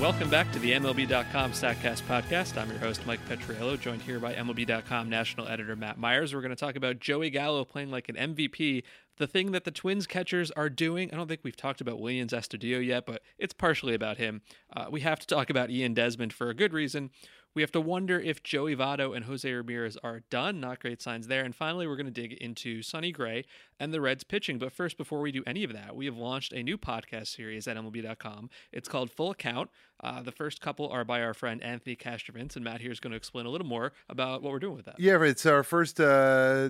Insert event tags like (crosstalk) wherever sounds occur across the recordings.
Welcome back to the MLB.com StatCast podcast. I'm your host, Mike Petriello, joined here by MLB.com national editor Matt Meyers. We're going to talk about Joey Gallo playing like an MVP. The thing that the Twins catchers are doing, I don't think we've talked about Willians Astudillo yet, but it's partially about him. Uh, we have to talk about Ian Desmond for a good reason. We have to wonder if Joey Votto and Jose Ramirez are done. Not great signs there. And finally, we're going to dig into Sonny Gray and the Reds pitching. But first, before we do any of that, we have launched a new podcast series at MLB.com. It's called Full Account. Uh, the first couple are by our friend Anthony Castrovince, and Matt here is going to explain a little more about what we're doing with that. Yeah, it's our first uh,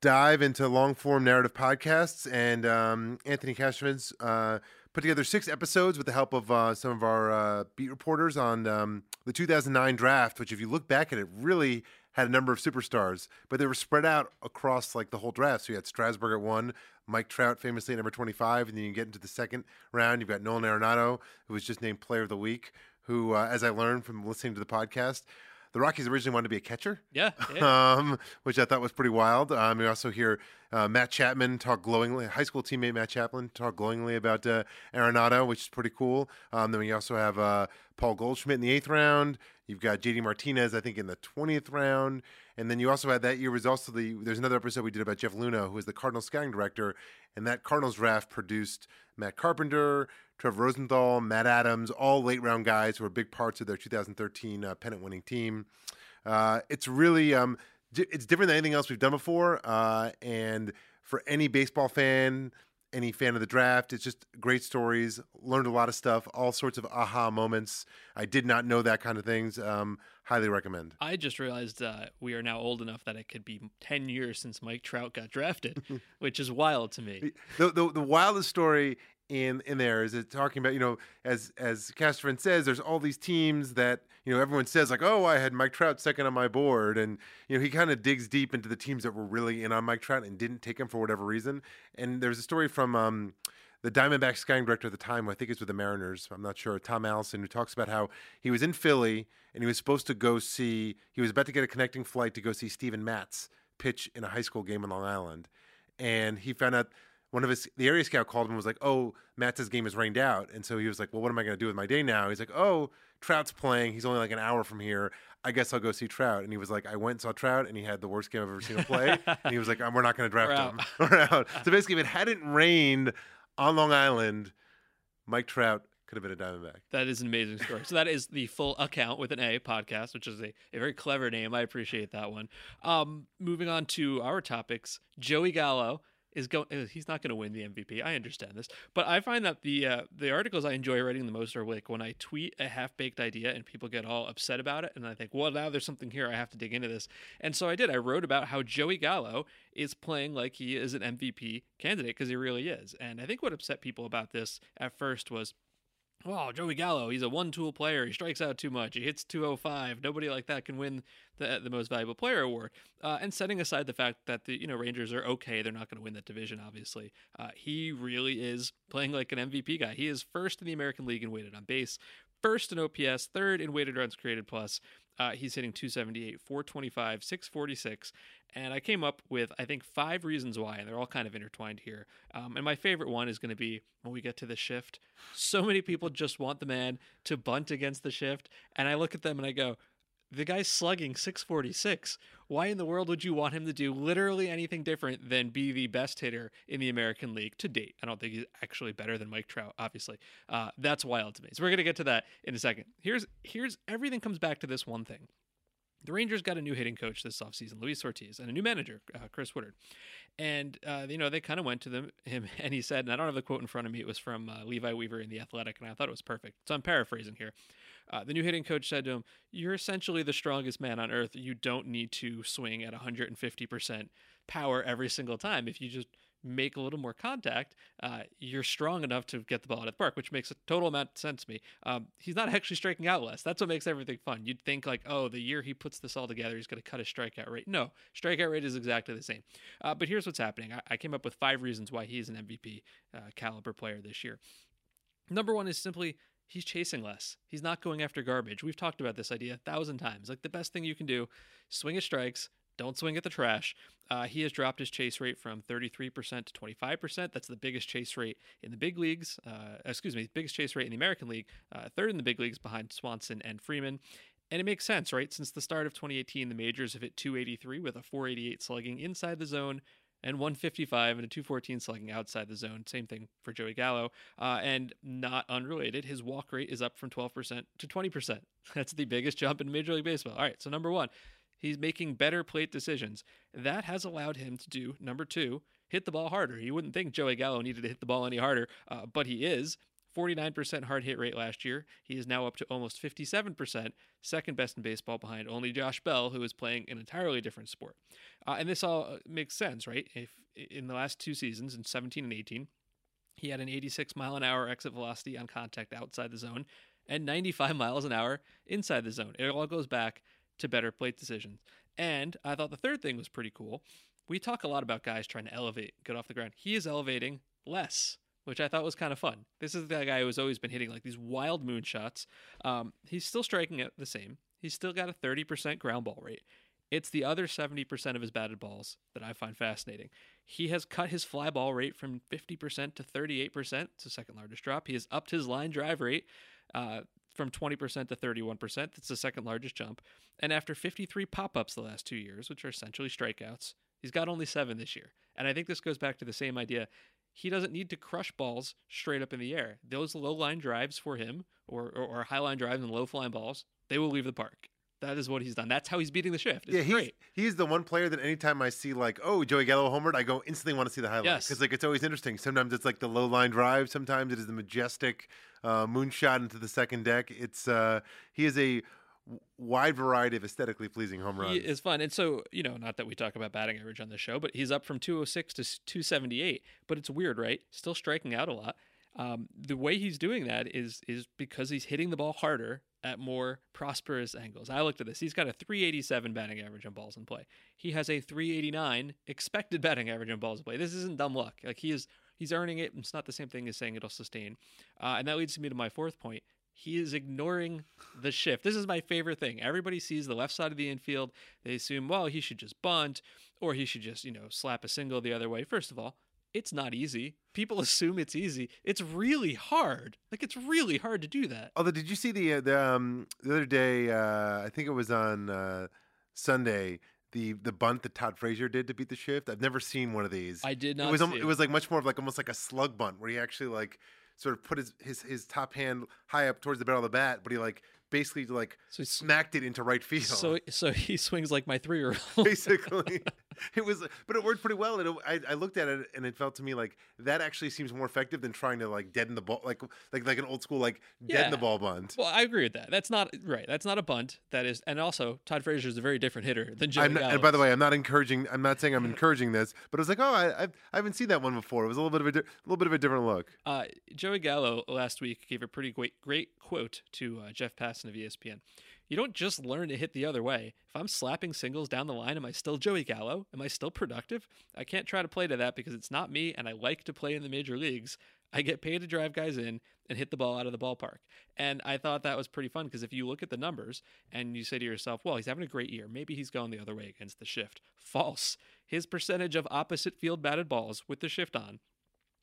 dive into long form narrative podcasts, and um, Anthony Castrovince uh, put together six episodes with the help of uh, some of our uh, beat reporters on um, the 2009 draft, which, if you look back at it, really had a number of superstars, but they were spread out across like the whole draft. So you had Strasburg at one, Mike Trout famously at number 25, and then you get into the second round, you've got Nolan Arenado, who was just named Player of the Week, who, uh, as I learned from listening to the podcast, the Rockies originally wanted to be a catcher. Yeah. (laughs) yeah. um, which I thought was pretty wild. Um, we also hear uh, Matt Chapman talk glowingly, high school teammate Matt Chapman talk glowingly about uh, Arenado, which is pretty cool. Um, then we also have uh, Paul Goldschmidt in the eighth round. You've got JD Martinez, I think, in the 20th round. And then you also had that year was also the, there's another episode we did about Jeff Luhnow, who is the Cardinals scouting director. And that Cardinals draft produced Matt Carpenter, Trevor Rosenthal, Matt Adams, all late round guys who are big parts of their 2013 uh, pennant winning team. Uh, it's really, um, it's different than anything else we've done before. Uh, and for any baseball fan, any fan of the draft. It's just great stories. Learned a lot of stuff, all sorts of aha moments. I did not know that kind of things. Um, highly recommend. I just realized uh, we are now old enough that it could be 10 years since Mike Trout got drafted, (laughs) which is wild to me. The, the, the wildest story in in there is it talking about you know as as Castrovince says there's all these teams that you know everyone says like oh I had Mike Trout second on my board and you know he kind of digs deep into the teams that were really in on Mike Trout and didn't take him for whatever reason. And there's a story from um, the Diamondback scouting director at the time I think it's with the Mariners I'm not sure Tom Allison who talks about how he was in Philly and he was supposed to go see he was about to get a connecting flight to go see Steven Matz pitch in a high school game in Long Island. And he found out one of his the area scout called him and was like, "Oh, Matt's game is rained out," and so he was like, "Well, what am I going to do with my day now?" He's like, "Oh, Trout's playing. He's only like an hour from here. I guess I'll go see Trout." And he was like, "I went and saw Trout, and he had the worst game I've ever seen him play." (laughs) and he was like, "We're not going to draft We're him. (laughs) We're out." (laughs) So basically, if it hadn't rained on Long Island, Mike Trout could have been a Diamondback. That is an amazing story. so that is the full account with an A podcast, which is a, a very clever name. I appreciate that one. Um, moving on to our topics, Joey Gallo is going. uh, He's not going to win the MVP. I understand this, but I find that the uh, the articles I enjoy writing the most are like when I tweet a half baked idea and people get all upset about it, and I think, well, now there's something here. I have to dig into this, and so I did. I wrote about how Joey Gallo is playing like he is an MVP candidate because he really is, and I think what upset people about this at first was Oh, Joey Gallo, he's a one-tool player. He strikes out too much. He hits 205. Nobody like that can win the the most valuable player award. Uh, and setting aside the fact that the you know Rangers are okay, they're not going to win that division. Obviously, uh, he really is playing like an MVP guy. He is first in the American League in weighted on base, first in OPS, third in weighted runs created plus. Uh, he's hitting 278, 425, 646. And I came up with, I think, five reasons why, and they're all kind of intertwined here. Um, and my favorite one is going to be when we get to the shift. So many people just want the man to bunt against the shift. And I look at them and I go, the guy's slugging 646. Why in the world would you want him to do literally anything different than be the best hitter in the American League to date? I don't think he's actually better than Mike Trout, obviously. Uh, that's wild to me. So we're gonna get to that in a second. Here's here's everything comes back to this one thing. The Rangers got a new hitting coach this offseason, Luis Ortiz, and a new manager, uh, Chris Woodward. And, uh, you know, they kind of went to them, (laughs) him, and he said, and I don't have the quote in front of me, it was from uh, Levi Weaver in The Athletic, and I thought it was perfect. So I'm paraphrasing here. Uh, the new hitting coach said to him, You're essentially the strongest man on earth. You don't need to swing at 150% power every single time. If you just make a little more contact, uh, you're strong enough to get the ball out of the park, which makes a total amount of sense to me. Um, he's not actually striking out less. That's what makes everything fun. You'd think like, oh, the year he puts this all together, he's going to cut his strikeout rate. No, strikeout rate is exactly the same. Uh, but here's what's happening. I, I, came up with five reasons why he's an MVP uh, caliber player this year. Number one is simply he's chasing less. He's not going after garbage. We've talked about this idea a thousand times. Like the best thing you can do, swing at strikes, Don't swing at the trash. Uh, he has dropped his chase rate from 33% to 25%. That's the biggest chase rate in the big leagues. Uh, excuse me, biggest chase rate in the American League. Uh, third in the big leagues behind Swanson and Freeman. And it makes sense, right? Since the start of 2018, the majors have hit 283 with a 488 slugging inside the zone and 155 and a 214 slugging outside the zone. Same thing for Joey Gallo. Uh, and not unrelated, his walk rate is up from 12% to 20%. (laughs) That's the biggest jump in Major League Baseball. All right, so number one, he's making better plate decisions. That has allowed him to do, number two, hit the ball harder. You wouldn't think Joey Gallo needed to hit the ball any harder, uh, but he is. 49% hard hit rate last year. He is now up to almost 57%, second best in baseball behind only Josh Bell, who is playing an entirely different sport. Uh, and this all uh, makes sense, right? If in the last two seasons, in 17 and 18, he had an 86 mile an hour exit velocity on contact outside the zone and 95 (laughs) miles an hour inside the zone. It all goes back to better plate decisions. And I thought the third thing was pretty cool. We talk a lot about guys trying to elevate, get off the ground. He is elevating less which I thought was kind of fun. This is the guy who has always been hitting like these wild moonshots. Um, he's still striking it the same. He's still got a 30% ground ball rate. It's the other 70% of his batted balls that I find fascinating. He has cut his fly ball rate from 50% to 38%. It's the second largest drop. He has upped his line drive rate uh, from 20% to 31%. That's the second largest jump. And after 53 pop ups the last two years, which are essentially strikeouts, he's got only seven this year. And I think this goes back to the same idea he doesn't need to crush balls straight up in the air. Those low line drives for him, or, or, or high line drives and low flying balls, they will leave the park. That is what he's done. That's how he's beating the shift. It's yeah, he's, great. he's the one player that anytime I see like, oh, Joey Gallo homered, I go instantly want to see the highlight Yes. because like it's always interesting. Sometimes it's like the low line drive. Sometimes it is the majestic uh, moonshot into the second deck. It's uh, he is a wide variety of aesthetically pleasing home runs. Is fun. And so, you know, not that we talk about batting average on the show, but he's up from 206 to 278. But it's weird, right? Still striking out a lot. Um, the way he's doing that is is because he's hitting the ball harder at more prosperous angles. I looked at this. He's got a 387 batting average on balls in play. He has a 389 expected batting average on balls in play. This isn't dumb luck. Like he is he's earning it. It's not the same thing as saying it'll sustain. Uh, and that leads me to my fourth point. He is ignoring the shift. This is my favorite thing. Everybody sees the left side of the infield. They assume, well, he should just bunt or he should just, you know, slap a single the other way. First of all, it's not easy. People (laughs) assume it's easy. It's really hard. Like it's really hard to do that. Although, did you see the uh, the um, the other day? Uh, I think it was on uh, Sunday. The the bunt that Todd Frazier did to beat the shift. I've never seen one of these. I did not it was see almo- it was like much more of like almost like a slug bunt where he actually like sort of put his his his top hand high up towards the barrel of the bat, but he like basically like so, smacked it into right field. so so he (laughs) swings like my 3-year-old. (laughs) basically it was but it worked pretty well and it, I, I looked at it and it felt to me like that actually seems more effective than trying to like deaden the ball like like like an old school like deaden the ball bunt Well, I agree with that. That's not right. That's not a bunt. That is, and also Todd Frazier is a very different hitter than Joey not, and by the way, I'm not encouraging. I'm not saying I'm encouraging this, but it was like, oh, I, I haven't seen that one before. It was a little bit of a, di- little bit of a different look. Uh, Joey Gallo last week gave a pretty great, great quote to uh, Jeff Passan of ESPN. You don't just learn to hit the other way. If I'm slapping singles down the line, am I still Joey Gallo? Am I still productive? I can't try to play to that because it's not me, and I like to play in the major leagues. I get paid to drive guys in and hit the ball out of the ballpark. And I thought that was pretty fun because if you look at the numbers and you say to yourself, well, he's having a great year. Maybe he's going the other way against the shift. False. His percentage of opposite field batted balls with the shift on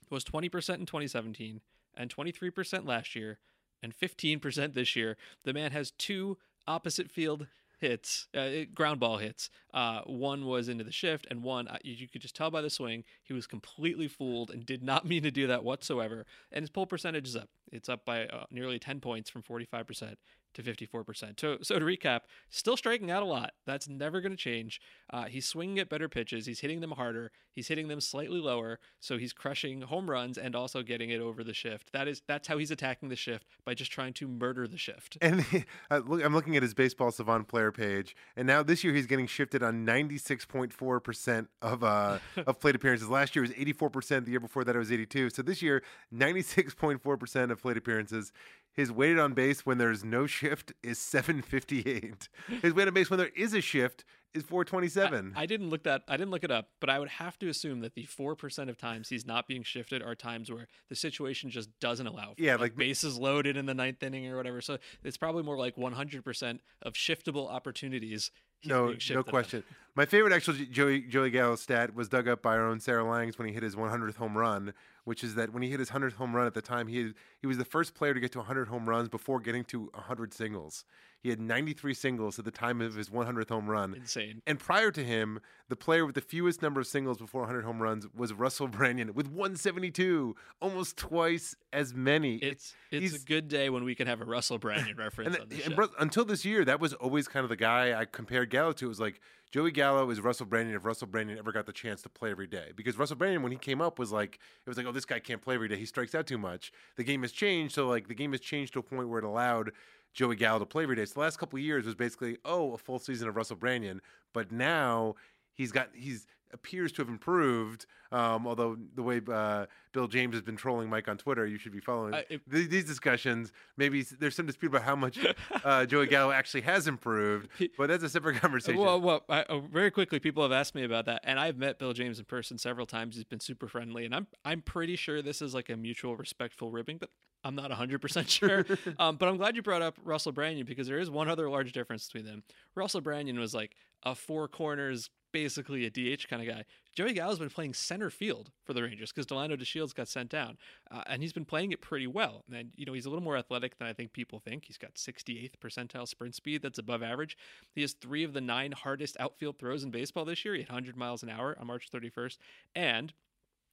was 20% in 2017 and 23% last year and 15% this year. The man has two opposite field hits, uh, ground ball hits. Uh, one was into the shift, and one uh, you, you could just tell by the swing he was completely fooled and did not (laughs) mean to do that whatsoever. And his pull percentage is up. It's up by uh, nearly 10 points from 45% to 54%. So, so to recap, still striking out a lot. That's never going to change. Uh, he's swinging at better pitches. He's hitting them harder. He's hitting them slightly lower. So he's crushing home runs and also getting it over the shift. That is that's how he's attacking the shift by just trying to murder the shift. And (laughs) uh, look, I'm looking at his baseball savant player page, and now this year he's getting shifted on 96.4 percent of uh, (laughs) of plate appearances. Last year was 84 percent. The year before that it was 82. So this year, 96.4 percent of plate appearances. His weighted on base when there's no shift is 758. His weighted on base when there is a shift is 427. I didn't look that I didn't look it up, but I would have to assume that the four percent of times he's not being shifted are times where the situation just doesn't allow. For Yeah, like- bases loaded in the ninth inning or whatever. So it's probably more like one hundred percent of shiftable opportunities. no, no question. My favorite actual Joey Joey Gallo stat was dug up by our own Sarah Langs when he hit his 100th home run, which is that when he hit his 100th home run at the time, he he was the first player to get to 100 home runs before getting to 100 singles. He had 93 singles at the time of his 100th home run. Insane. And prior to him, the player with the fewest number of singles before 100 home runs was Russell (laughs) Branyan with 172, almost twice as many. It's it's he's- a good day when we can have a Russell Branyan (laughs) reference and, on the and. Until this year, that was always kind of the guy I compared Gallo to. It was like Joey Gallo is Russell Branyan if Russell Branyan ever got the chance to play every day. Because Russell Branyan, when he came up, was like it was like, oh, this guy can't play every day. He strikes out too much. The game has changed, so like the game has changed to a point where it allowed Joey Gallo to play every day. So the last couple years was basically oh, a full season of Russell Branyan. But now he's got he's appears to have improved. Um, although the way uh, Bill James has been trolling Mike on Twitter, you should be following it- th- these discussions. Maybe there's some dispute about how much (laughs) uh, Joey Gallo actually has improved, but that's a separate conversation. Well, well I, uh, very quickly, people have asked me about that, and I've met Bill James in person several times. He's been super friendly, and I'm I'm pretty sure this is like a mutual, respectful ribbing, but I'm not 100 percent (laughs) sure. (laughs) um, but I'm glad you brought up Russell Branyan because there is one other large difference between them. Russell Branyan was like a four corners, basically a DH kind of guy. Joey Gallo's been playing center field for the Rangers because Delino DeShields got sent down, uh, and he's been playing it pretty well. And you know he's a little more athletic than I think people think. He's got 68th percentile sprint speed, that's above average. He has three of the nine hardest outfield throws in baseball this year. He had 100 miles an hour on March 31st, and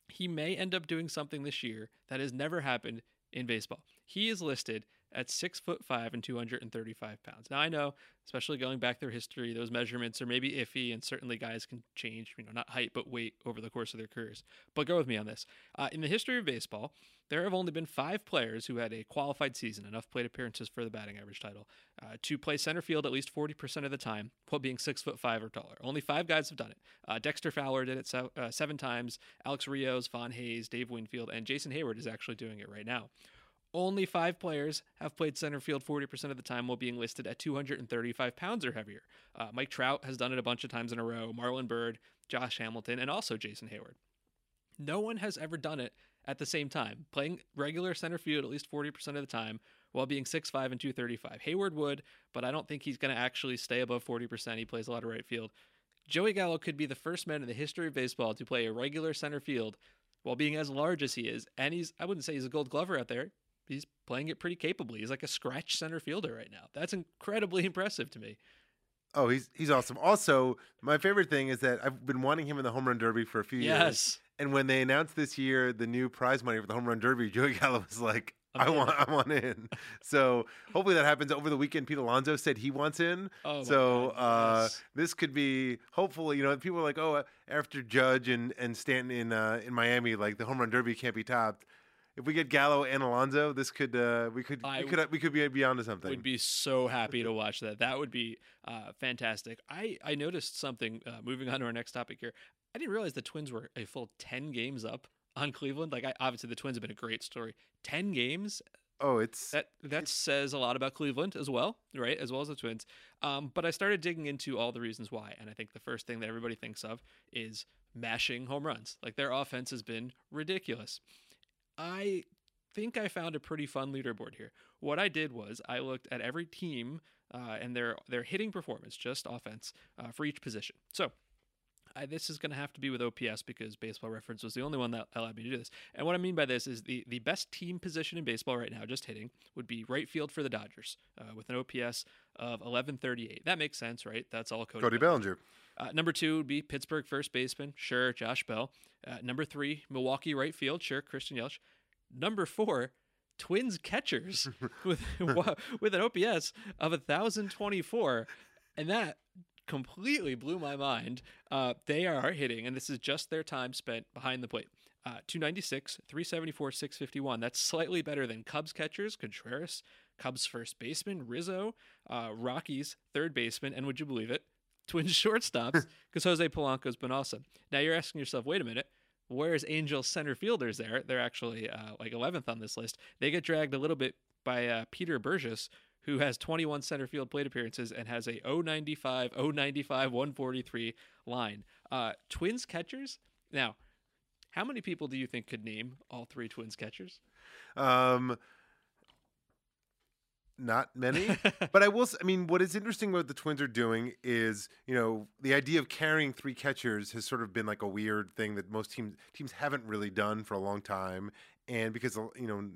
he may end up doing something this year that has never happened in baseball. He is listed at six foot five and 235 pounds. Now I know, especially going back through history, those measurements are maybe iffy, and certainly guys can change, you know, not height but weight over the course of their careers. But go with me on this. Uh, in the history of baseball, there have only been five players who had a qualified season, enough plate appearances for the batting average title, uh, to play center field at least 40% of the time while being six foot five or taller. Only five guys have done it. Uh, Dexter Fowler did it se- uh, seven times. Alex Rios, Von Hayes, Dave Winfield, and Jason Heyward is actually doing it right now. Only five players have played center field 40% of the time while being listed at 235 pounds or heavier. Uh, Mike Trout has done it a bunch of times in a row, Marlon Byrd, Josh Hamilton, and also Jason Heyward. No one has ever done it at the same time, playing regular center field at least 40% of the time while being 6'5 and 235. Heyward would, but I don't think he's going to actually stay above 40%. He plays a lot of right field. Joey Gallo could be the first man in the history of baseball to play a regular center field while being as large as he is. And he's, I wouldn't say he's a gold glover out there. He's playing it pretty capably. He's like a scratch center fielder right now. That's incredibly (laughs) impressive to me. oh, he's he's awesome. Also, my favorite thing is that I've been wanting him in the home run derby for a few years. Yes. And when they announced this year the new prize money for the home run derby, (laughs) Joey Gallo was like, I'm I in." want, I want in. (laughs) so hopefully that happens over the weekend. Pete Alonso said he wants in. Oh, so God, uh, yes. this could be hopefully, you know, people are like, oh, after Judge and and Stanton in uh, in Miami, like the home run derby can't be topped. If we get Gallo and Alonso, this could uh, we could I we could we could be beyond to something. would be so happy to (laughs) watch that. That would be uh, fantastic. I, I noticed something. Uh, moving on to our next topic here, I didn't realize the Twins were a full ten games up on Cleveland. Like, I, obviously, the Twins have been a great story. Ten games. oh, it's That that says a lot about Cleveland as well, right? As well as the Twins. Um, but I started digging into all the reasons why, and I think the first thing that everybody thinks of is mashing home runs. Like their offense has been ridiculous. I think I found a pretty fun leaderboard here. What I did was I looked at every team uh, and their their hitting performance, just offense, uh, for each position. So. I, this is going to have to be with OPS because Baseball Reference was the only one that allowed me to do this. And what I mean by this is the, the best team position in baseball right now, just hitting, would be right field for the Dodgers uh, with an OPS of 1138. That makes sense, right? That's all Cody, Cody Bellinger. Uh, number two would be Pittsburgh first baseman, sure, Josh Bell. Uh, number three, Milwaukee right field, sure, Christian Yelich. Number four, Twins catchers (laughs) with with an OPS of 1024, and that completely blew my mind. Uh, they are hitting, and this is just their time spent behind the plate. Uh, 296, 374, 651. That's slightly better than Cubs catchers, Contreras, Cubs first baseman, Rizzo, uh, Rockies third baseman, and would you believe it? Twins (laughs) shortstops, because Jorge Polanco's been awesome. Now you're asking yourself, wait a minute, where's Angels center fielders there? They're actually uh, like 11th on this list. They get dragged a little bit by uh, Peter Bourjos, who has 21 center field plate appearances and has a 095, 095, 143 line. Uh, twins catchers? Now, how many people do you think could name all three Twins catchers? Um, not many. (laughs) but I will. I mean, what is interesting about the Twins are doing is, you know, the idea of carrying three catchers has sort of been like a weird thing that most teams teams haven't really done for a long time. And because you know,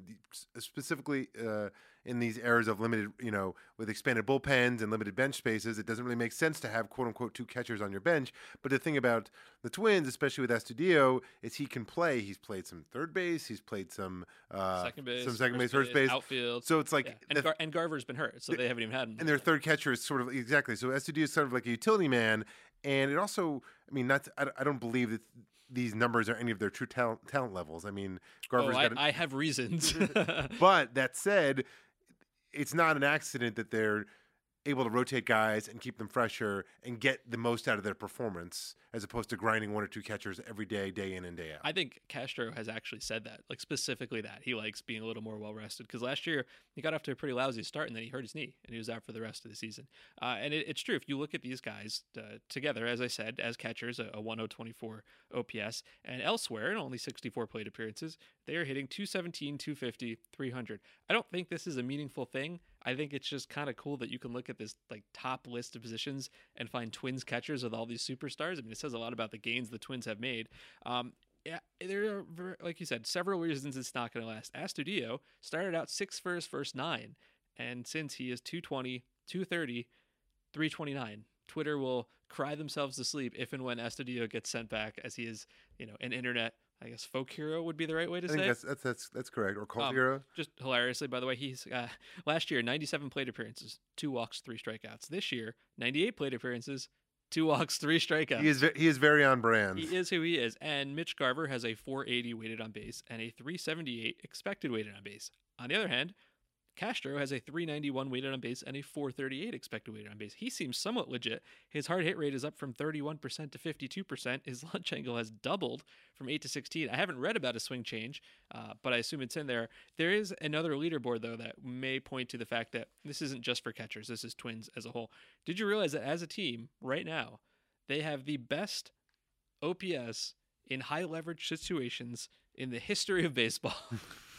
specifically uh, in these eras of limited, you know, with expanded bullpens and limited bench spaces, it doesn't really make sense to have quote unquote two catchers on your bench. But the thing about the Twins, especially with Astudillo, is he can play. He's played some third base. He's played some uh, second base, some second base, first base. outfield. So it's like yeah. and, the- Gar- and Garver's been hurt, so they haven't even had him. and their third catcher is sort of exactly so Astudillo is sort of like a utility man, and it also, I mean, not I, don't- I don't believe that these numbers are any of their true talent talent levels. I mean, oh, Garver's I, got, an, I have reasons. (laughs) but that said, it's not an accident that they're able to rotate guys and keep them fresher and get the most out of their performance as opposed to grinding one or two catchers every day, day in and day out. I think Castro has actually said that, like specifically that he likes being a little more well rested. Because last year he got off to a pretty lousy start and then he hurt his knee and he was out for the rest of the season. Uh, and it, it's true if you look at these guys uh, together, as I said, as catchers, a, a 1024 OPS, and elsewhere in only 64 plate appearances, they are hitting 217, 250, 300. I don't think this is a meaningful thing. I think it's just kind of cool that you can look at this like top list of positions and find Twins catchers with all these superstars. I mean, it says a lot about the gains the Twins have made. Um, yeah, there are, like you said, several reasons it's not going to last. Astudillo started out six for his first nine, and since he is 220, 230, 329, Twitter will cry themselves to sleep if and when Astudillo gets sent back, as he is, you know, an internet, I guess, folk hero would be the right way to say. I think that's, that's that's that's correct. Or cult Um, hero. Just hilariously, by the way, he's uh, last year 97 plate appearances, two walks, three strikeouts. This year 98 plate appearances, two walks, three strikeouts. He is he is very on brand. He is who he is. And Mitch Garver has a 480 weighted on base and a 378 expected weighted on base. On the other hand, Castro has a 391 weighted on base and a 438 expected weighted on base. He seems somewhat legit. His hard hit rate is up from 31% to 52%. His (laughs) launch angle has doubled from 8 to 16. I haven't read about a swing change, uh, but I assume it's in there. There is another leaderboard, though, that may point to the fact that this isn't just for catchers, this is twins as a whole. Did you realize that as a team, right now, they have the best OPS in high leverage situations in the history of baseball? (laughs)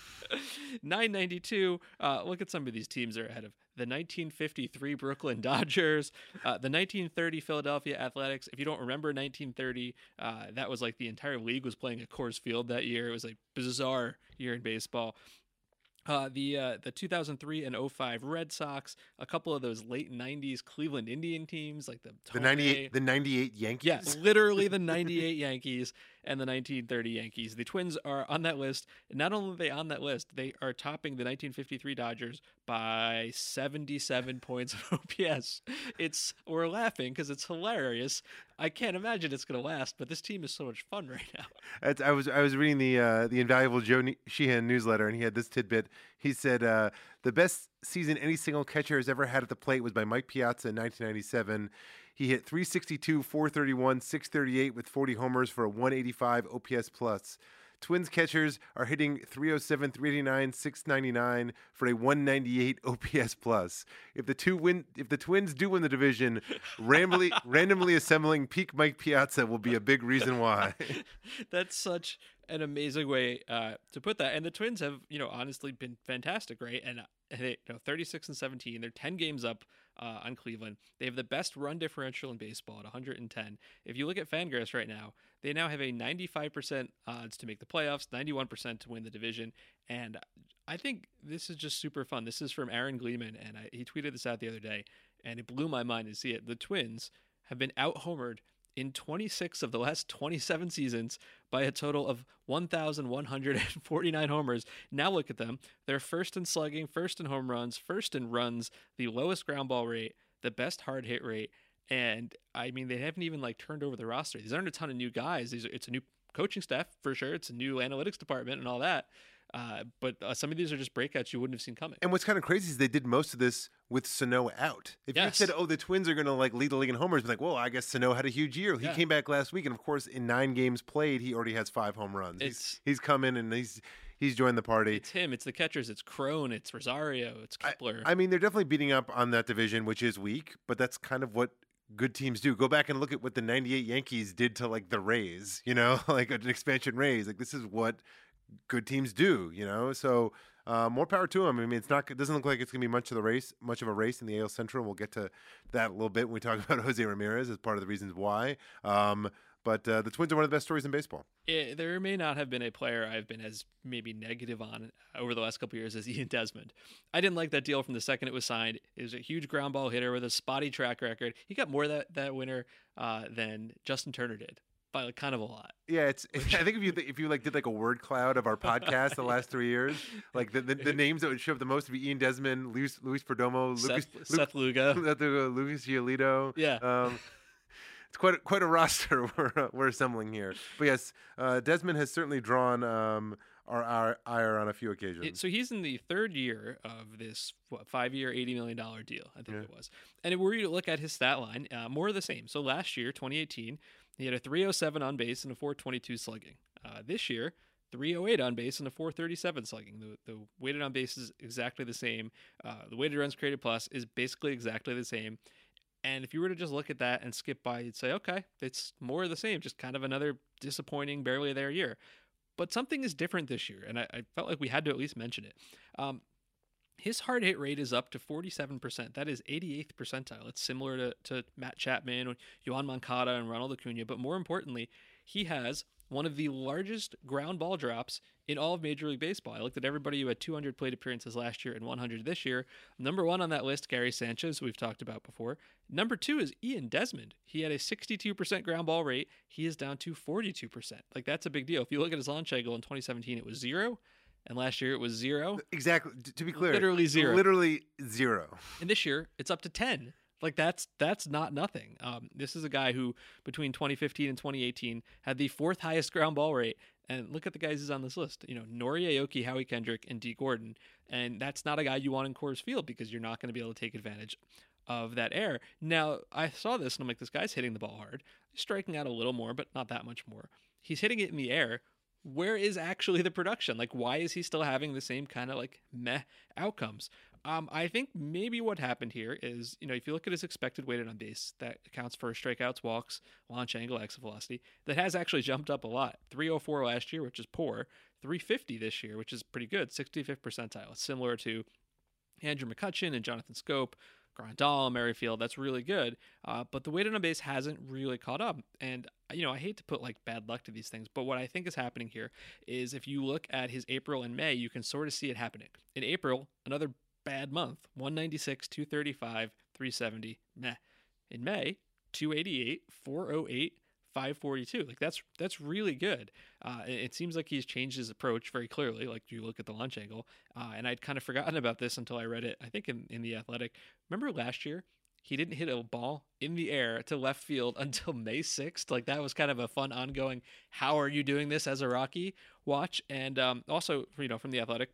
992. Uh, look at some of these teams they're ahead of. The 1953 Brooklyn (laughs) Dodgers, uh, the 1930 Philadelphia Athletics. If you don't remember 1930, uh, that was like the entire league was playing at Coors Field that year. It was a bizarre year in baseball. Uh, the uh, the 2003 and 05 Red Sox, a couple of those late 90s Cleveland Indian teams like the the 98 the 98 Yankees. yeah, literally the 98 Yankees and the 1930 Yankees. The Twins are on that list. Not only are they on that list, they are topping the 1953 Dodgers by 77 points of (laughs) OPS. It's we're laughing because it's hilarious. I can't imagine it's going to last, but this team is so much fun (laughs) right now. I was I was reading the uh, the invaluable Joe Sheehan newsletter, and he had this tidbit. He said uh, the best season any single catcher has ever had at the plate was by Mike Piazza in 1997. He hit 362, 431, 638 with 40 homers for a 185 OPS plus. Twins catchers are hitting 307, 389, 699 for a 198 OPS plus. If the two win, if the Twins do win the division, (laughs) randomly randomly assembling peak Mike Piazza will be a big reason why. (laughs) That's such an amazing way uh, to put that. And the Twins have, you know, honestly been fantastic, right? And uh, they, you know, 36 and 17. They're 10 games up uh, on Cleveland. They have the best run differential in baseball at 110. If you look at Fangraphs right now, they now have a 95% odds to make the playoffs, 91% to win the division. And I think this is just super fun. This is from Aaron Gleeman, and I, he tweeted this out the other day, and it blew my mind to see it. The Twins have been out homered in 26 of the last 27 seasons by a total of 1,149 homers. Now look at them. They're first in slugging, first in home runs, first in runs, the lowest ground ball rate, the best hard hit rate. And I mean, they haven't even like turned over the roster. These aren't a ton of new guys. These are, it's a new coaching staff for sure. It's a new analytics department and all that. Uh, but uh, some of these are just breakouts you wouldn't have seen coming. And what's kind of crazy is they did most of this with Sano out. If you said, "Oh, the Twins are going to like lead the league in homers," be like, "Well, I guess Sano had a huge year. He Yeah. came back last week, and of course, in nine games played, he already has five home runs. It's- He's he's come in and he's he's joined the party. It's him. It's the catchers. It's Cron. It's Rosario. It's Kepler. I mean, they're definitely beating up on that division, which is weak, but that's kind of what good teams do. Go back and look at what the 98 Yankees did to like the Rays, you know, (laughs) like an expansion Rays. Like this is what good teams do, you know? So uh, more power to him. I mean, it's not it doesn't look like it's going to be much of the race, much of a race in the AL Central. We'll get to that a little bit when we talk (laughs) about Jose Ramirez as part of the reasons why. Um, but uh, the Twins are one of the best stories in baseball. It, there may not have been a player I've been as maybe negative on over the last couple years as (laughs) Ian Desmond. I didn't like that deal from the second it was signed. It was a huge ground ball hitter with a spotty track record. He got more that that winter uh, than Justin Turner did by like kind of a lot. Yeah, it's. (laughs) I think if you if you like did like a word cloud of our podcast the last three years, (laughs) like the, the, the names that would show up the most would be Ian Desmond, Luis Luis Perdomo, Lucas Seth, (laughs) Seth Lugo, Lucas Giolito. Yeah. Um, it's quite a, quite a roster we're we're assembling here. But yes, uh, Desmond has certainly drawn um, our, our ire on a few occasions. It, so he's in the third year of this what, five-year, eighty million dollar deal, I think Yeah. it was. And if we were to look at his stat line, uh, more of the same. So last year, 2018, he had a 307 on base and a 422 slugging. Uh, this year, 308 on base and a 437 slugging. The, the weighted on base is exactly the same. Uh, the weighted runs created plus is basically exactly the same. And if you were to just look at that and skip by, you'd say, okay, it's more of the same, just kind of another disappointing, barely there year. But something is different this year, and I, I felt like we had to at least mention it. Um, his hard hit rate is up to 47%. That is 88th percentile. It's similar to, to Matt Chapman, Yoan Moncada, and Ronald Acuna. But more importantly, he has one of the largest ground ball drops in all of Major League Baseball. I looked at everybody who had 200 plate appearances last year and 100 this year. Number one on that list, Gary Sanchez, we've talked about before. Number two is Ian Desmond. He had a 62% ground ball rate. He is down to 42%. Like, that's a big deal. If you look at his launch angle in 2017, it was zero. And last year it was zero. exactly. To be clear, Literally zero. Literally zero. And this year it's up to 10. Like that's that's not nothing. Um, this is a guy who between 2015 and 2018 had the fourth highest ground ball rate. And look at the guys who's on this list. You know, Nori Aoki, Howie Kendrick, and Dee Gordon. And that's not a guy you want in Coors Field because you're not going to be able to take advantage of that air. Now, I saw this and I'm like, this guy's hitting the ball hard. He's striking out a little more, but not that much more. He's hitting it in the air. Where is actually the production? Like, why is he still having the same kind of like meh outcomes? Um, I think maybe what happened here is, you know, if you look at his expected weighted on base, that accounts for strikeouts, walks, launch angle, exit velocity. That has actually jumped up a lot. 304 last year, which is poor. 350 this year, which is pretty good. 65th percentile. Similar to Andrew McCutchen and Jonathan Schoop, Grandal, Merrifield. That's really good. Uh, but the weight on base hasn't really caught up. And, you know, I hate to put like bad luck to these things, but what I think is happening here is if you look at his April and May, you can sort of see it happening. In April, another bad month 196, 235, 370, meh. In May, 288, 408, 542 like that's that's really good. Uh, it seems like he's changed his approach very clearly like you look at the launch angle. Uh, and i'd kind of forgotten about this until i read it i think in, in the athletic. Remember last year he didn't hit a ball in the air to left field (laughs) until may 6th like that was kind of a fun ongoing how are you doing this as a rocky? watch. And um, also you know from the athletic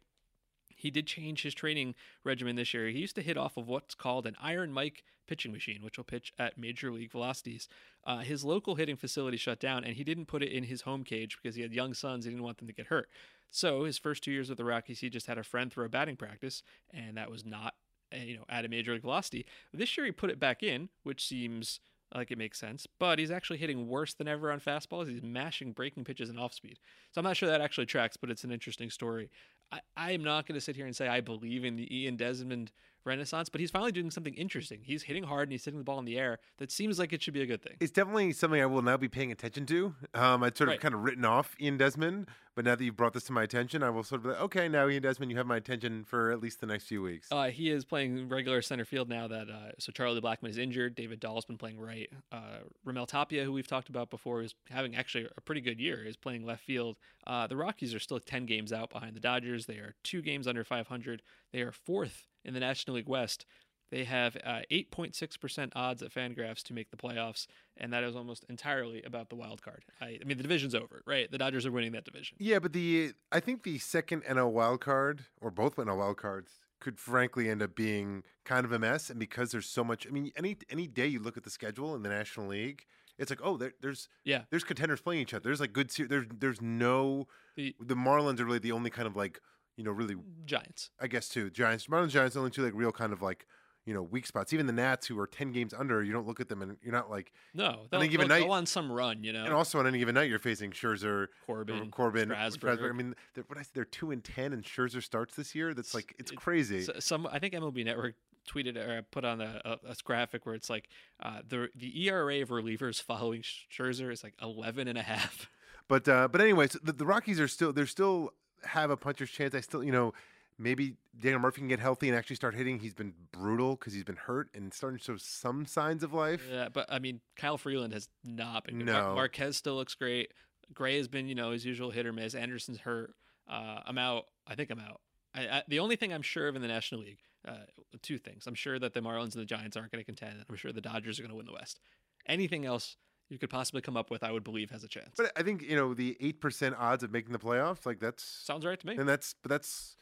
he did change his training regimen this year. He used to hit off of what's called an Iron Mike pitching machine, which will pitch at major league velocities. Uh, his local hitting facility shut down, and he didn't put it in his home cage because he had young sons. He didn't want them to get hurt. So his first two years with the Rockies, he just had a friend throw a batting practice, and that was not, uh, you know, at a major league velocity. This year he put it back in, which seems like it makes sense. But he's actually hitting worse than ever on fastballs. He's mashing breaking pitches and off speed. So I'm not sure that actually tracks, but it's an interesting story. I, I am not going to sit here and say I believe in the Ian Desmond renaissance, but he's finally doing something interesting. He's hitting hard and he's hitting the ball in the air. That seems like it should be a good thing. It's definitely something I will now be paying attention to. Um, I'd sort of Right. kind of written off Ian Desmond, but now that you've brought this to my attention, I will sort of be like, okay, now Ian Desmond, you have my attention for at least the next few weeks. Uh, he is playing regular center field now that uh, so Charlie Blackmon is injured. David Dahl's been playing right. Uh, Raimel Tapia, who we've talked about before, is having actually a pretty good year. Is playing left field. Uh, the Rockies are still ten games out behind the Dodgers. They are two games under 500. They are fourth in the National League West. They have uh, 8.6% odds at Fangraphs to make the playoffs, and that is almost entirely about the wild card. I, I mean, the division's over, right? The Dodgers are winning that division. Yeah, but the I think the second NL wild card or both NL wild cards could frankly end up being kind of a mess. And because there's so much, I mean, any any day you look at the schedule in the National League, it's like, oh, there, there's Yeah. there's contenders playing each other. There's like good. There's there's no The the Marlins are really the only kind of like you know really Giants. I guess too Giants. Marlins Giants the only two like real kind of like you know weak spots. Even the Nats, who are ten games under, you don't look at them and you're not like. No, they'll, any given they'll night- go on some run, you know. And also on any given night, you're facing Scherzer, Corbin, or Corbin, Strasburg. I mean, they're, what I say, they're two and ten, and Scherzer starts this year. That's like it's It- crazy. Some I think MLB Network tweeted or put on a, a, a graphic where it's like uh, the the ERA of relievers following Scherzer is like 11 and a half. But uh, but anyways, the, the Rockies are still they're still have a puncher's chance. I still you know maybe Daniel Murphy can get healthy and actually start hitting. He's been brutal because he's been hurt and starting to show some signs of life. Yeah, but I mean Kyle Freeland has not been good. No. Marquez still looks great. Gray has been you know his usual hit or miss. Anderson's hurt. Uh, I'm out. I think I'm out. I, I, the only thing I'm sure of in the National League, uh, two things. I'm sure that the Marlins and the Giants aren't going to contend. I'm sure the Dodgers are going to win the West. Anything else you could possibly come up with, I would believe has a chance. But I think you know the eight percent odds of making the playoffs, like that's Sounds right to me. and that's but that's.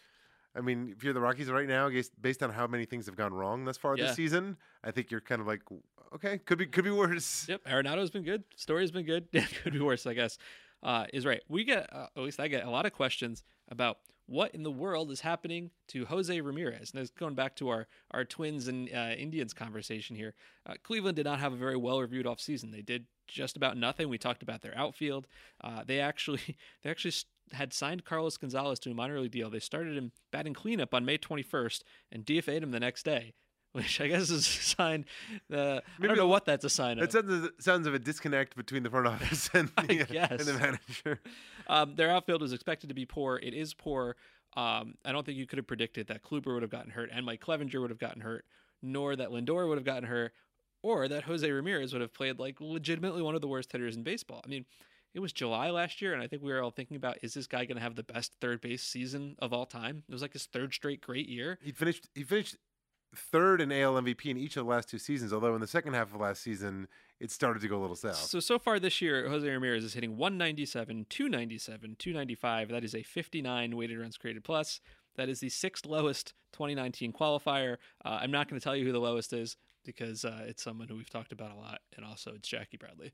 I mean, if you're the Rockies right now, based on how many things have gone wrong thus far Yeah. this season, I think you're kind of like, okay, could be could be worse. (laughs) Yep, Arenado's been good. Story's been good. (laughs) Could be worse, I guess. Uh, is right. We get, uh, at least I get, a lot of questions about what in the world is happening to Jose Ramirez. And it's going back to our our Twins and uh, Indians conversation here. Uh, Cleveland did not have a very well reviewed offseason. They did just about nothing. We talked about their outfield. Uh, they actually (laughs) they actually had signed Carlos Gonzalez to a minor league deal. They started him batting cleanup on May 21st and DFA'd him the next day. (laughs) Which I guess is a sign. Uh, I Maybe don't know what that's a sign of. It sounds, sounds of a disconnect between the front office (laughs) and the, and the manager. Um, their outfield is expected to be poor. It is poor. Um, I don't think you could have predicted that Kluber would have gotten hurt and Mike Clevinger would have gotten hurt, nor that Lindor would have gotten hurt, or that Jose Ramirez would have played like legitimately one of the worst hitters in baseball. I mean, it was July last year, and I think we were all thinking about is this guy going to have the best third base season of all time? It was like his third straight great year. He finished. He finished third in AL MVP in each of the last two seasons. Although in the second half of last season, it started to go a little south. So so far this year, Jose Ramirez is hitting 197, 297, 295. That is a 59 weighted runs created plus. That is the sixth lowest 2019 qualifier. Uh, I'm not going to tell you who the lowest is because uh, it's someone who we've talked about a lot, and also it's Jackie Bradley.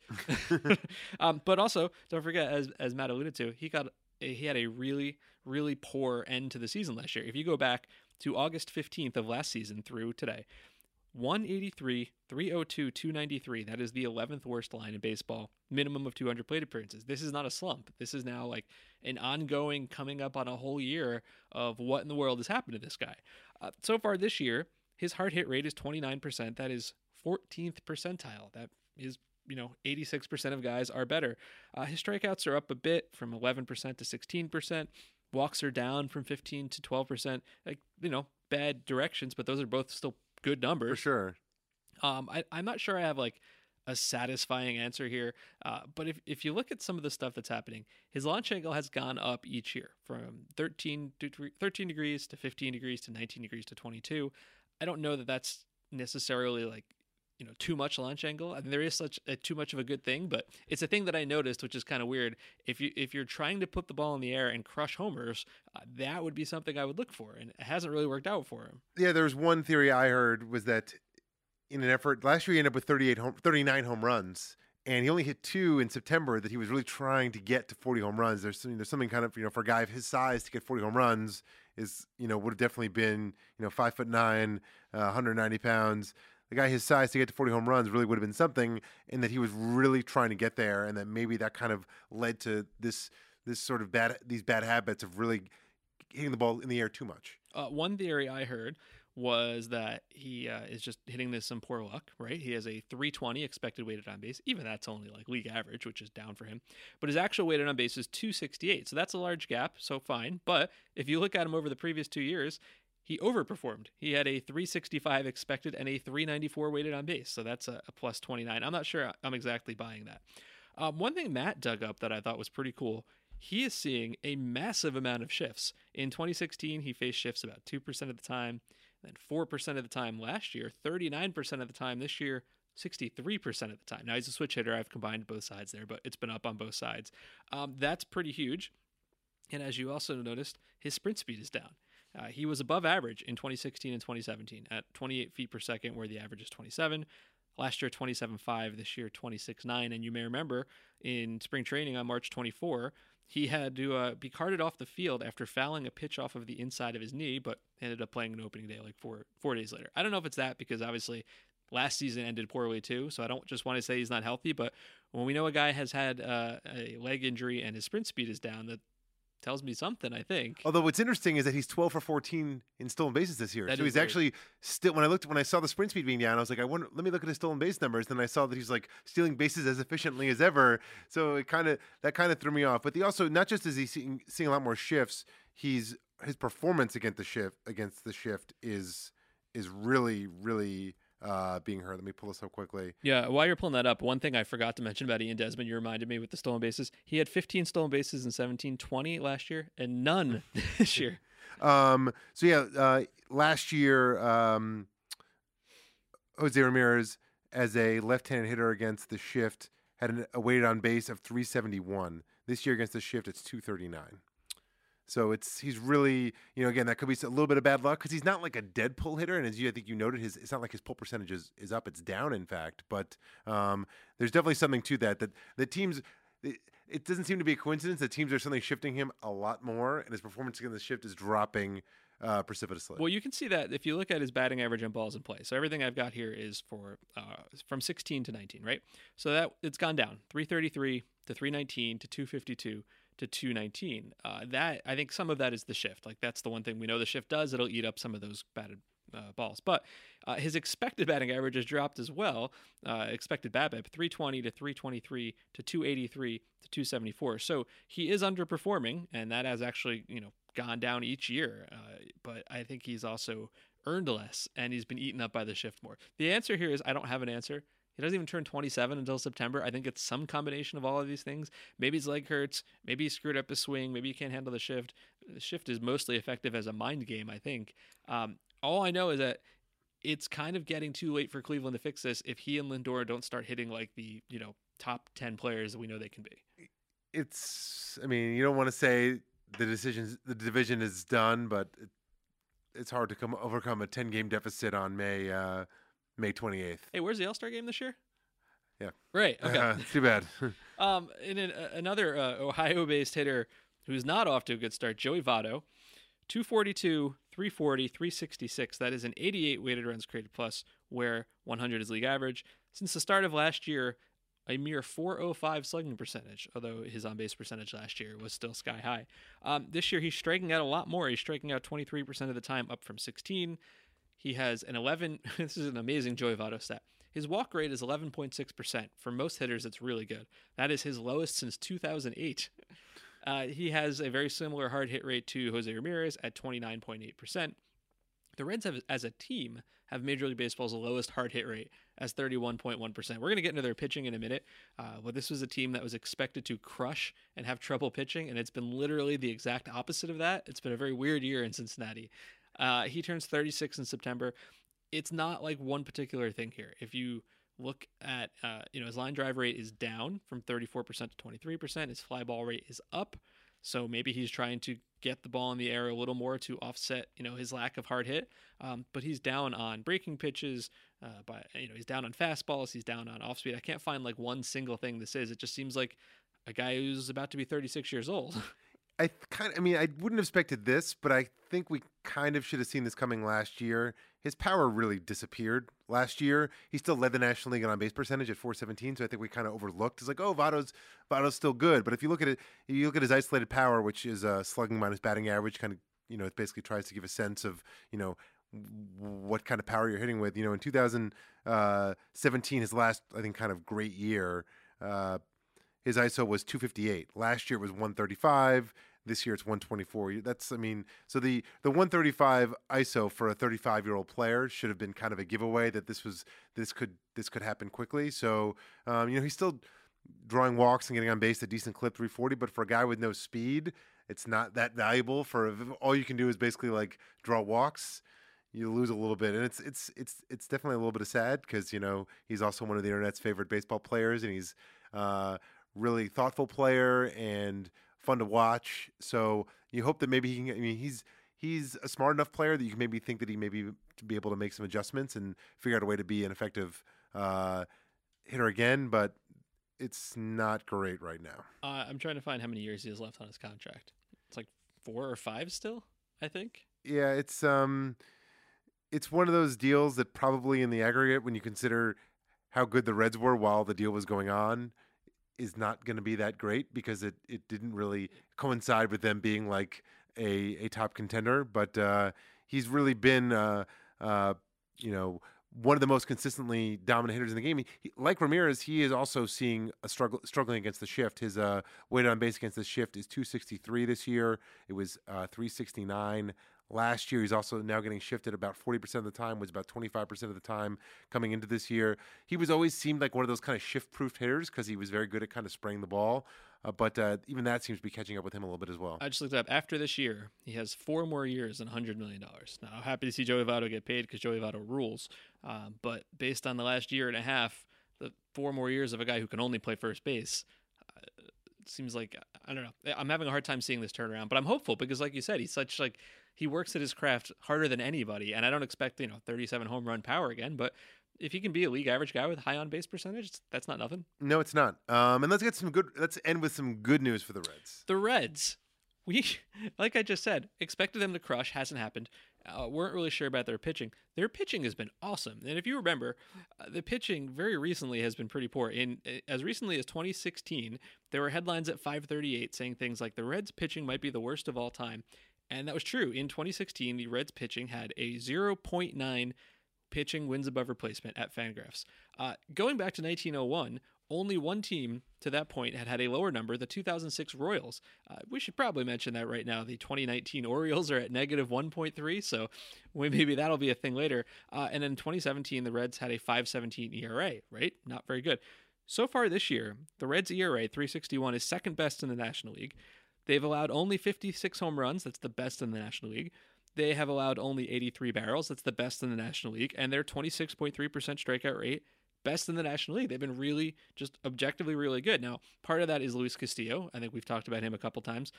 (laughs) (laughs) um, but also, don't forget, as as Matt alluded to, he got he had a really really poor end to the season last year. If you go back to August 15th of last season through today, 183, 302, 293. That is the 11th worst line in baseball. Minimum of 200 plate appearances. This is not a slump. This is now like an ongoing, coming up on a whole year of what in the world has happened to this guy. Uh, so far this year, his hard hit rate is 29%. That is 14th percentile. That is, you know, 86% of guys are better. Uh, his strikeouts are up a bit from 11% to 16%. Walks are down from 15 to 12%. Like, you know, bad directions, but those are both still good numbers. For sure. Um, I, I'm not sure I have like a satisfying answer here, uh, but if, if you look at some of the stuff that's happening, his launch angle has gone up each year from 13, to, 13 degrees to 15 degrees to 19 degrees to 22. I don't know that that's necessarily like you know too much launch angle. I mean, there is such a, too much of a good thing, but it's a thing that I noticed, which is kind of weird. If you if you're trying to put the ball in the air and crush homers, uh, that would be something I would look for, and it hasn't really worked out for him. Yeah, there was one theory I heard was that in an effort last year he ended up with 38 home, 39 home runs and he only hit two in September that he was really trying to get to 40 home runs. There's something, there's something kind of, you know, for a guy of his size to get 40 home runs is, you know, would have definitely been, you know, five foot nine, uh, 190 pounds. The guy his size to get to 40 home runs really would have been something and that he was really trying to get there. And that maybe that kind of led to this, this sort of bad, these bad habits of really hitting the ball in the air too much. Uh, one theory I heard was that he uh, is just hitting this some poor luck, right? He has a 320 expected weighted on base. Even that's only like league average, which is down for him. But his actual weighted on base is 268. So that's a large gap. So fine. But if you look at him over the previous two years, he overperformed. He had a 365 expected and a 394 weighted on base. So that's a, a plus 29. I'm not sure I'm exactly buying that. Um, one thing Matt dug up that I thought was pretty cool he is seeing a massive amount of shifts. In 2016, he faced shifts about 2% of the time, then 4% of the time last year, 39% of the time this year, 63% of the time. Now he's a switch hitter. I've combined both sides there, but it's been up on both sides. Um, that's pretty huge. And as you also noticed, his sprint speed is down. Uh, he was above average in 2016 and 2017 at 28 feet per second, where the average is 27. Last year 27.5, this year 26.9. And you may remember in spring training on March 24, he had to uh, be carted off the field after fouling a pitch off of the inside of his knee, but ended up playing an opening day like four four days later. I don't know if it's that because obviously last season ended poorly too, so I don't just want to say he's not healthy, but when we know a guy has had uh, a leg injury and his sprint speed is down, that tells me something. I think. Although what's interesting is that he's 12 for 14 in stolen bases this year. That so he's weird. actually still. When I looked, when I saw the sprint speed being down, I was like, I wonder. Let me look at his stolen base numbers. Then I saw that he's like stealing bases as efficiently as ever. So it kind of that kind of threw me off. But the also not just is he seeing, seeing a lot more shifts, he's his performance against the shift against the shift is is really really uh, being hurt. Let me pull this up quickly. Yeah, while you're pulling that up, one thing I forgot to mention about Ian Desmond, you reminded me with the stolen bases. He had 15 stolen bases in 17, 20 last year, and none (laughs) this year. Um, so yeah, uh, last year, um, Jose Ramirez as a left-handed hitter against the shift had an, a weighted on base of 371. This year against the shift, it's 239. So it's he's really you know again that could be a little bit of bad luck because he's not like a dead pull hitter and as you I think you noted his it's not like his pull percentage is, is up it's down in fact but um, there's definitely something to that that the teams it, it doesn't seem to be a coincidence that teams are suddenly shifting him a lot more and his performance against the shift is dropping uh, precipitously. Well, you can see that if you look at his batting average and balls in play. So everything I've got here is for uh, from 16 to 19, right? So that it's gone down 333 to 319 to 252 to 219. Uh, that I think some of that is the shift. Like that's the one thing we know the shift does. It'll eat up some of those batted uh, balls. But uh, his expected batting average has dropped as well. Uh, expected BABIP 320 to 323 to 283 to 274. So he is underperforming, and that has actually you know gone down each year. Uh, but I think he's also earned less, and he's been eaten up by the shift more. The answer here is I don't have an answer. He doesn't even turn 27 until September. I think it's some combination of all of these things. Maybe his leg hurts. Maybe he screwed up his swing. Maybe he can't handle the shift. The shift is mostly effective as a mind game, I think. Um, all I know is that it's kind of getting too late for Cleveland to fix this if he and Lindor don't start hitting like the you know top 10 players that we know they can be. it's I mean you don't want to say the decisions the division is done, but it, it's hard to come overcome a 10 game deficit on May uh, May 28th. Hey, where's the All Star game this year? Yeah. Right. Okay. Uh, too bad. (laughs) Um, and then uh, another uh, Ohio-based hitter who's not off to a good start, Joey Votto, 242, 340, 366. That is an 88 weighted runs created plus, where 100 is league average. Since the start of last year, a mere 405 slugging percentage, although his on base percentage last year was still sky high. Um, this year, he's striking out a lot more. He's striking out 23% of the time, up from 16. He has an 11. (laughs) this is an amazing Joey Votto stat. His walk rate is 11.6%. For most hitters, it's really good. That is his lowest since 2008. Uh, he has a very similar hard hit rate to Jose Ramirez at 29.8%. The Reds have, as a team, have Major League Baseball's lowest hard hit rate as 31.1%. We're going to get into their pitching in a minute, uh, but this was a team that was expected to crush and have trouble pitching, and it's been literally the exact opposite of that. It's been a very weird year in Cincinnati. Uh, he turns 36 in September. It's not like one particular thing here. If you look at, uh, you know, his line drive rate is down from 34% to 23%. His fly ball rate is up. So maybe he's trying to get the ball in the air a little more to offset, you know, his lack of hard hit. Um, but he's down on breaking pitches. Uh, by you know, he's down on fastballs. He's down on off speed. I can't find like one single thing this is. It just seems like a guy who's about to be 36 years old. (laughs) I kind of, I mean, I wouldn't have expected this, but I think we kind of should have seen this coming last year. His power really disappeared last year. He still led the National League in on base percentage at 417, so I think we kind of overlooked. It's like, oh, Votto's Votto's still good, but if you look at it, you look at his isolated power, which is uh, slugging minus batting average, kind of, you know, it basically tries to give a sense of, you know, what kind of power you're hitting with. You know, in 2017, his last, I think, kind of great year. Uh, his ISO was 258. Last year it was 135. This year it's 124. That's I mean, so the the 135 ISO for a 35 year old player should have been kind of a giveaway that this was this could this could happen quickly. So um, you know he's still drawing walks and getting on base at decent clip 340, but for a guy with no speed, it's not that valuable. For all you can do is basically like draw walks. You lose a little bit, and it's it's it's it's definitely a little bit of sad because you know he's also one of the internet's favorite baseball players, and he's uh, really thoughtful player and fun to watch. So you hope that maybe he can. I mean, he's he's a smart enough player that you can maybe think that he maybe to be able to make some adjustments and figure out a way to be an effective uh, hitter again, but it's not great right now. Uh, I'm trying to find how many years he has left on his contract. It's like four or five still, I think. Yeah, it's um, it's one of those deals that probably in the aggregate, when you consider how good the Reds were while the deal was going on, is not going to be that great because it it didn't really coincide with them being like a a top contender. But uh, he's really been uh, uh, you know one of the most consistently dominant hitters in the game. He, he, like Ramirez, he is also seeing a struggle struggling against the shift. His uh, on base against the shift is 263 this year. It was uh, 369 last year. He's also now getting shifted about 40% of the time, was about 25% of the time coming into this year. He was always seemed like one of those kind of shift proof hitters because he was very good at kind of spraying the ball. Uh, but uh, even that seems to be catching up with him a little bit as well. I just looked up. After this year, he has four more years and $100 million. Now, I'm happy to see Joey Votto get paid because Joey Votto rules. Um, but based on the last year and a half, the four more years of a guy who can only play first base, uh, seems like I don't know. I'm having a hard time seeing this turnaround, but I'm hopeful because, like you said, he's such like he works at his craft harder than anybody, and I don't expect you know 37 home run power again, but if he can be a league average guy with high on base percentage, that's not nothing. No, it's not. Um, and let's get some good. Let's end with some good news for the Reds. The Reds, we (laughs) like I just said, expected them to crush. Hasn't happened. Uh, weren't really sure about their pitching. Their pitching has been awesome, and if you remember, uh, the pitching very recently has been pretty poor. In as recently as 2016, there were headlines at 538 saying things like the Reds' pitching might be the worst of all time, and that was true. In 2016, the Reds' pitching had a 0.9 pitching wins above replacement at Fangraphs. Uh, going back to 1901, only one team to that point had had a lower number, the 2006 Royals. Uh, we should probably mention that right now. The 2019 Orioles are at negative 1.3, so (laughs) maybe that'll be a thing later. Uh, and in 2017, the Reds had a 5.17 ERA, right? Not very good. So far this year, the Reds' ERA 361 is second best in the National League. They've allowed only 56 home runs. That's the best in the National League. They have allowed only 83 barrels. That's the best in the National League. And their 26.3% strikeout rate, best in the National League. They've been really, just objectively, really good. Now, part of that is Luis Castillo. I think we've talked about him a couple times.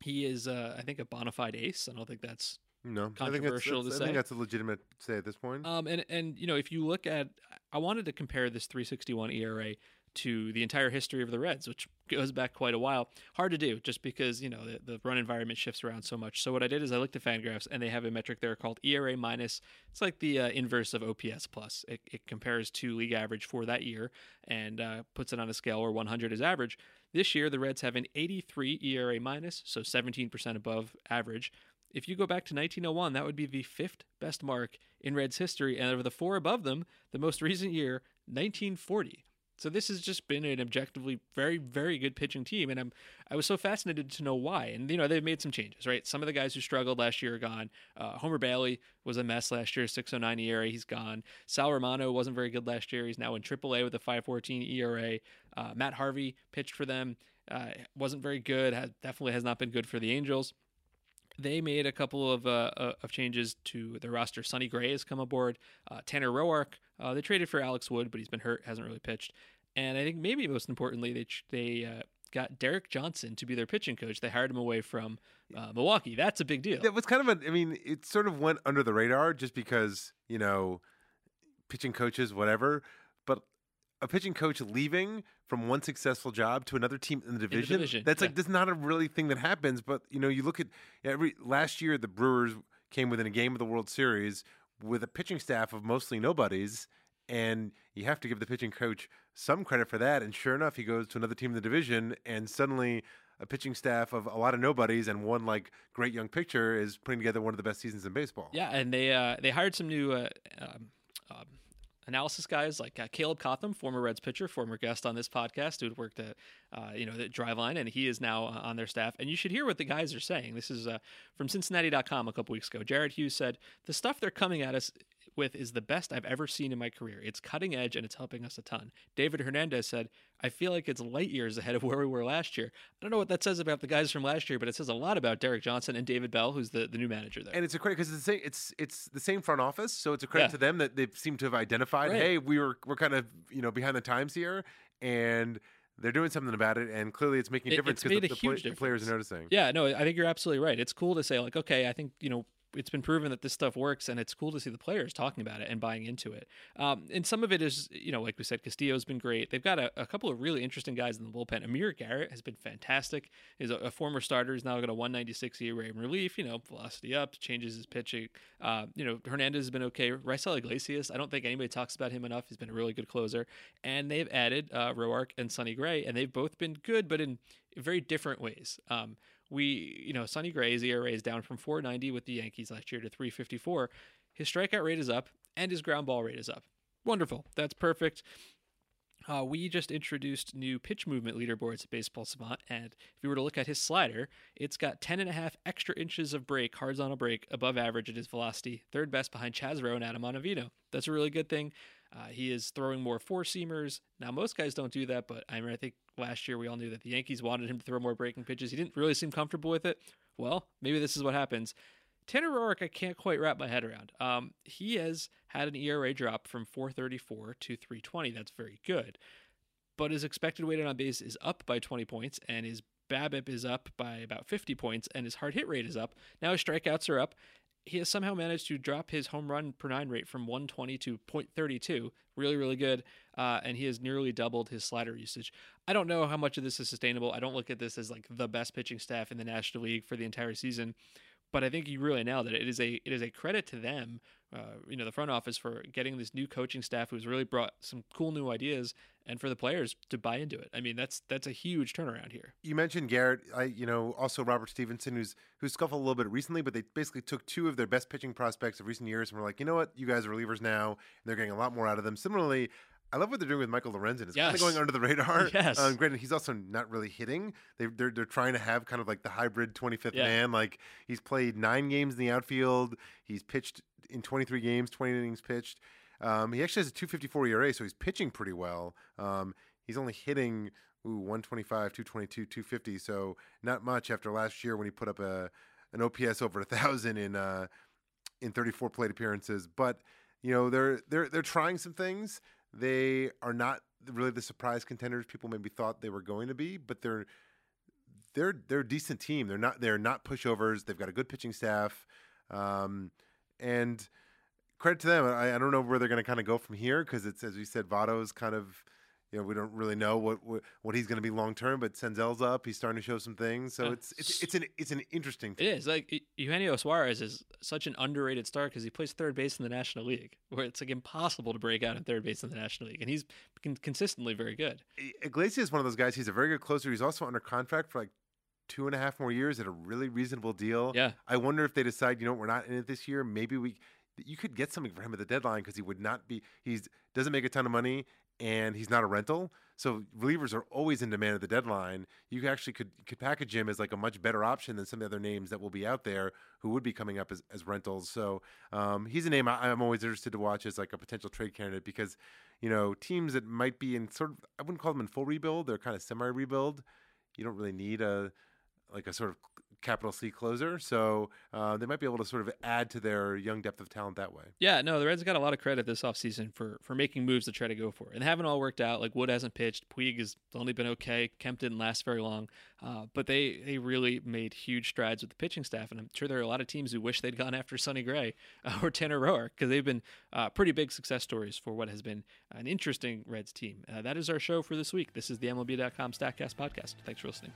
He is, uh, I think, a bona fide ace. I don't think that's no controversial I think that's, to I think that's a legitimate say at this point. Um, and and you know, if you look at, I wanted to compare this 361 ERA to the entire history of the Reds, which goes back quite a while. Hard to do just because, you know, the, the run environment shifts around so much. So what I did is I looked at Fangraphs and they have a metric there called ERA minus. It's like the uh, inverse of OPS plus. It, it, compares to league average for that year and uh, puts it on a scale where 100 is average. This year, the Reds have an 83 ERA minus, so 17% above average. If you go back to 1901, that would be the fifth best mark in Reds history. And of the four above them, the most recent year, 1940. So this has just been an objectively very, very good pitching team, and I'm I was so fascinated to know why. And you know they've made some changes, right? Some of the guys who struggled last year are gone. Uh, Homer Bailey was a mess last year, 6.09 ERA, he's gone. Sal Romano wasn't very good last year. He's now in AAA with a 5.14 ERA. Uh, Matt Harvey pitched for them, uh, wasn't very good. Has, definitely has not been good for the Angels they made a couple of uh, of changes to their roster. Sonny Gray has come aboard. Uh, Tanner Roark, uh, they traded for Alex Wood, but he's been hurt, hasn't really pitched. And I think maybe most importantly, they they uh, got Derek Johnson to be their pitching coach. They hired him away from uh, Milwaukee. That's a big deal. That was kind of a. I mean, it sort of went under the radar just because you know, pitching coaches, whatever. A pitching coach leaving from one successful job to another team in the division. In the division that's yeah. like that's not a really thing that happens. But you know, you look at every last year the Brewers came within a game of the World Series with a pitching staff of mostly nobodies, and you have to give the pitching coach some credit for that. And sure enough, he goes to another team in the division, and suddenly a pitching staff of a lot of nobodies and one like great young pitcher is putting together one of the best seasons in baseball. Yeah, and they uh, they hired some new. Uh, um, um, analysis guys like uh, Caleb Cotham, former Reds pitcher, former guest on this podcast, who worked at uh, you know the Driveline, and he is now uh, on their staff. And you should hear what the guys are saying. This is uh, from Cincinnati.com a couple weeks ago. Jared Hughes said the stuff they're coming at us with is the best I've ever seen in my career. It's cutting edge and it's helping us a ton. David Hernandez said, I feel like it's light years ahead of (laughs) where we were last year. I don't know what that says about the guys from last year, but it says a lot about Derek Johnson and David Bell, who's the, the new manager there. And it's a credit because it's the same. It's it's the same front office, so it's a credit Yeah. to them that they seem to have identified. Right. Hey, we were we're kind of you know behind the times here, and they're doing something about it. And clearly, it's making a difference because the, the, the players are noticing. Yeah, no, I think you're absolutely right. It's cool to say like, okay, I think you know it's been proven that this stuff works, and it's cool to see the players talking about it and buying into it. Um, and some of it is, you know, like we said, Castillo's been great. They've got a, a couple of really interesting guys in the bullpen. Amir Garrett has been fantastic. He's a, a former starter. He's now got a 196 ERA in relief. You know, velocity up, changes his pitching. Uh, you know, Hernandez has been okay. Raisel Iglesias, I don't think anybody talks about him enough. He's been a really good closer. And they've added uh, Roark and Sonny Gray, and they've both been good, but in very different ways. Um, we, you know, Sonny Gray's ERA is down from 490 with the Yankees last year to 354. His strikeout rate is up and his ground ball rate is up. Wonderful. That's perfect. Uh, we just introduced new pitch movement leaderboards at Baseball Savant, and if you were to look at his slider, it's got 10 and a half extra inches of break, horizontal break, above average at his velocity, third best behind Chaz and Adam Ottavino. That's a really good thing. Uh, he is throwing more four seamers. Now, most guys don't do that, but I mean, I think last year we all knew that the Yankees wanted him to throw more breaking pitches. He didn't really seem comfortable with it. Well, maybe this is what happens. Tanner Roark, I can't quite wrap my head around. Um, he has had an ERA drop from 434 to 320. That's very good. But his expected weighted on base is up by 20 points, and his BABIP is up by about 50 points, and his hard hit rate is up. Now his strikeouts are up, he has somehow managed to drop his home run per nine rate from 120 to 0.32. Really, really good. Uh, and he has nearly doubled his slider usage. I don't know how much of this is sustainable. I don't look at this as like the best pitching staff in the National League for the entire season, but I think you really nailed it. It is a it is a credit to them uh, you know the front office for getting this new coaching staff who's really brought some cool new ideas and for the players to buy into it. I mean that's that's a huge turnaround here. You mentioned Garrett, I you know also Robert Stephenson, who's who's scuffled a little bit recently, but they basically took two of their best pitching prospects of recent years and were like, you know what, you guys are relievers now, and they're getting a lot more out of them. Similarly, I love what they're doing with Michael Lorenzen. It's yes. kind of going under the (laughs) radar. Yes. Um, granted, he's also not really hitting. They, are they're, they're trying to have kind of like the hybrid 25th yeah. man. Like he's played nine games in the outfield. He's pitched in 23 games, 20 innings pitched. Um, he actually has a 254 ERA, so he's pitching pretty well. Um, he's only hitting ooh, 125, 222, 250, so not much after last year when he put up a an OPS over a thousand in uh, in 34 plate appearances. But you know they're they're they're trying some things. They are not really the surprise contenders people maybe thought they were going to be, but they're they're they're a decent team. They're not they're not pushovers. They've got a good pitching staff, um, and credit to them. I, I don't know where they're going to kind of go from here because it's as we said, Votto's kind of you know, we don't really know what what, what he's going to be long term, but Senzel's up. He's starting to show some things, so it's it's it's an it's an interesting. Thing. It is like Eugenio Suarez is such an underrated star because he plays third base in the National League, where it's like impossible to break out in third base in the National League, and he's consistently very good. Iglesias is one of those guys. He's a very good closer. He's also under contract for like two and a half more years at a really reasonable deal. Yeah, I wonder if they decide, you know, we're not in it this year. Maybe we you could get something for him at the deadline because he would not be he's doesn't make a ton of money and he's not a rental. So relievers are always in demand at the deadline. You actually could could package him as like a much better option than some of the other names that will be out there who would be coming up as, as rentals. So um, he's a name I, am always interested to watch as like a potential trade candidate because you know teams that might be in sort of I wouldn't call them in full rebuild. They're kind of semi rebuild. You don't really need a like a sort of capital C closer. So uh, they might be able to sort of add to their young depth of talent that way. Yeah, no, the Reds got a lot of credit this offseason for for making moves to try to go for it. And haven't all worked out. Like Wood hasn't pitched. Puig has only been okay. Kemp didn't last very long. Uh, but they, they really made huge strides with the pitching staff. And I'm sure there are a lot of teams who wish they'd gone (laughs) after Sonny Gray uh, or Tanner Roark because they've been uh, pretty big success stories for what has been an interesting Reds team. Uh, that is our show for this week. This is the MLB.com StatCast podcast. Thanks for listening.